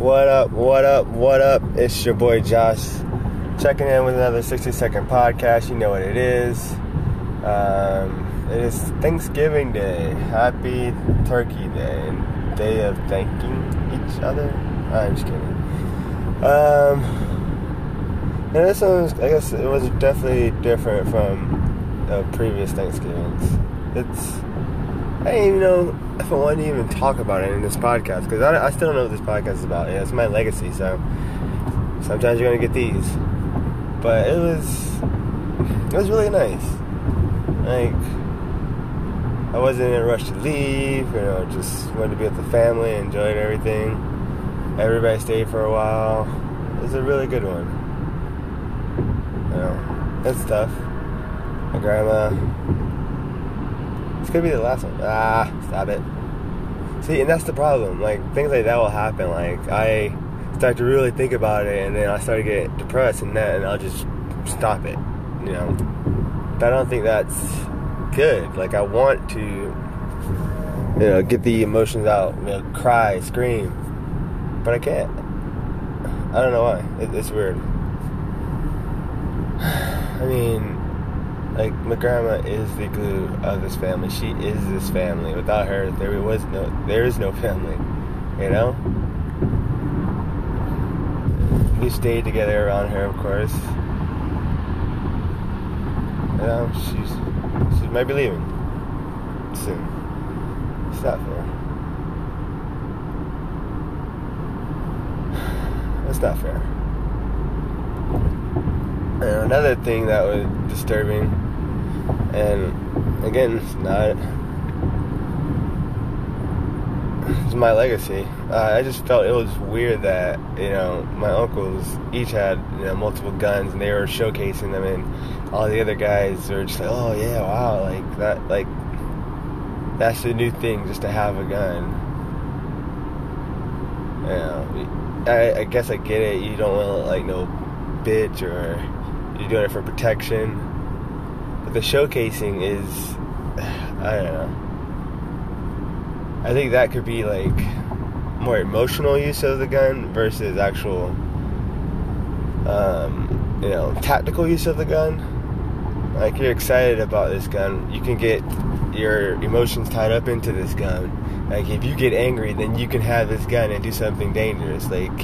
What up, what up, what up? It's your boy Josh checking in with another 60 second podcast. You know what it is. Um, it is Thanksgiving Day. Happy Turkey Day. Day of thanking each other. I'm just kidding. Um, and this one, was, I guess, it was definitely different from uh, previous Thanksgivings. It's, I didn't even know if I wanted to even talk about it in this podcast because I, I, still don't know what this podcast is about. Yeah, it's my legacy, so sometimes you're gonna get these. But it was, it was really nice. Like, I wasn't in a rush to leave. You know, just wanted to be with the family, enjoyed everything. Everybody stayed for a while. It was a really good one. You know, it's tough. My grandma. It's gonna be the last one. Ah, stop it. See, and that's the problem. Like things like that will happen. Like I start to really think about it, and then I start to get depressed, and then I'll just stop it. You know, but I don't think that's good. Like I want to, you know, get the emotions out. You know, cry, scream but I can't. I don't know why. It, it's weird. I mean, like my grandma is the glue of this family. She is this family. Without her, there was no, there is no family. You know. We stayed together around her, of course. You know, she's she might be leaving soon. It's not fair. That's not fair. And another thing that was disturbing, and again, it's not. It's my legacy. Uh, I just felt it was weird that you know my uncles each had you know multiple guns and they were showcasing them, and all the other guys were just like, "Oh yeah, wow, like that, like that's the new thing, just to have a gun." Know, I, I guess I get it. You don't want to like no bitch or you're doing it for protection. The showcasing is, I don't know. I think that could be like more emotional use of the gun versus actual, um, you know, tactical use of the gun. Like you're excited about this gun, you can get your emotions tied up into this gun like if you get angry, then you can have this gun and do something dangerous. Like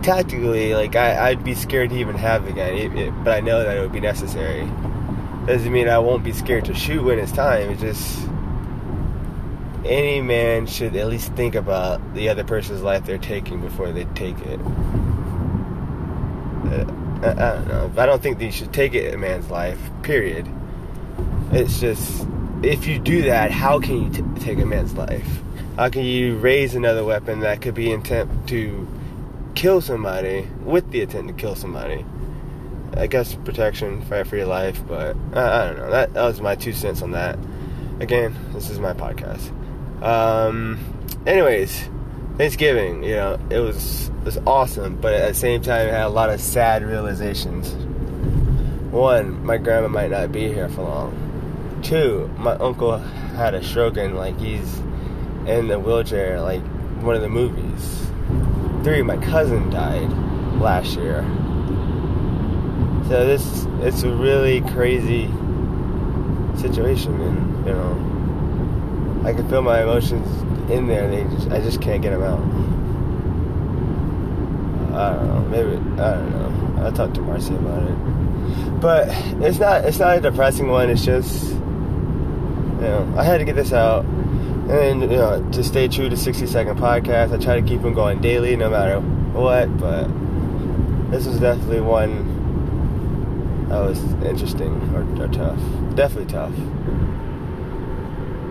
tactically, like I, would be scared to even have the gun, it, it, but I know that it would be necessary. Doesn't mean I won't be scared to shoot when it's time. It's just any man should at least think about the other person's life they're taking before they take it. Uh, I, I don't know. I don't think that you should take it a man's life. Period. It's just if you do that, how can you t- take a man's life? How can you raise another weapon that could be intent to kill somebody with the intent to kill somebody? I guess protection, fight for your life, but I, I don't know. That, that, was my two cents on that. Again, this is my podcast. Um, anyways, Thanksgiving, you know, it was it was awesome, but at the same time, it had a lot of sad realizations. One, my grandma might not be here for long. Two, my uncle had a stroke and like he's in the wheelchair, like one of the movies. Three, my cousin died last year. So this it's a really crazy situation, and you know, I can feel my emotions in there. And they just I just can't get them out. I don't know. Maybe I don't know. I'll talk to Marcy about it. But it's not it's not a depressing one. It's just you know I had to get this out and you know to stay true to 60 second podcast i try to keep them going daily no matter what but this was definitely one that was interesting. Or, or tough. Definitely tough.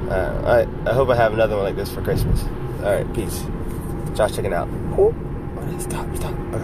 Uh, I, I hope i have another one like this for christmas. All right peace. Josh checking out. Stop stop. okay.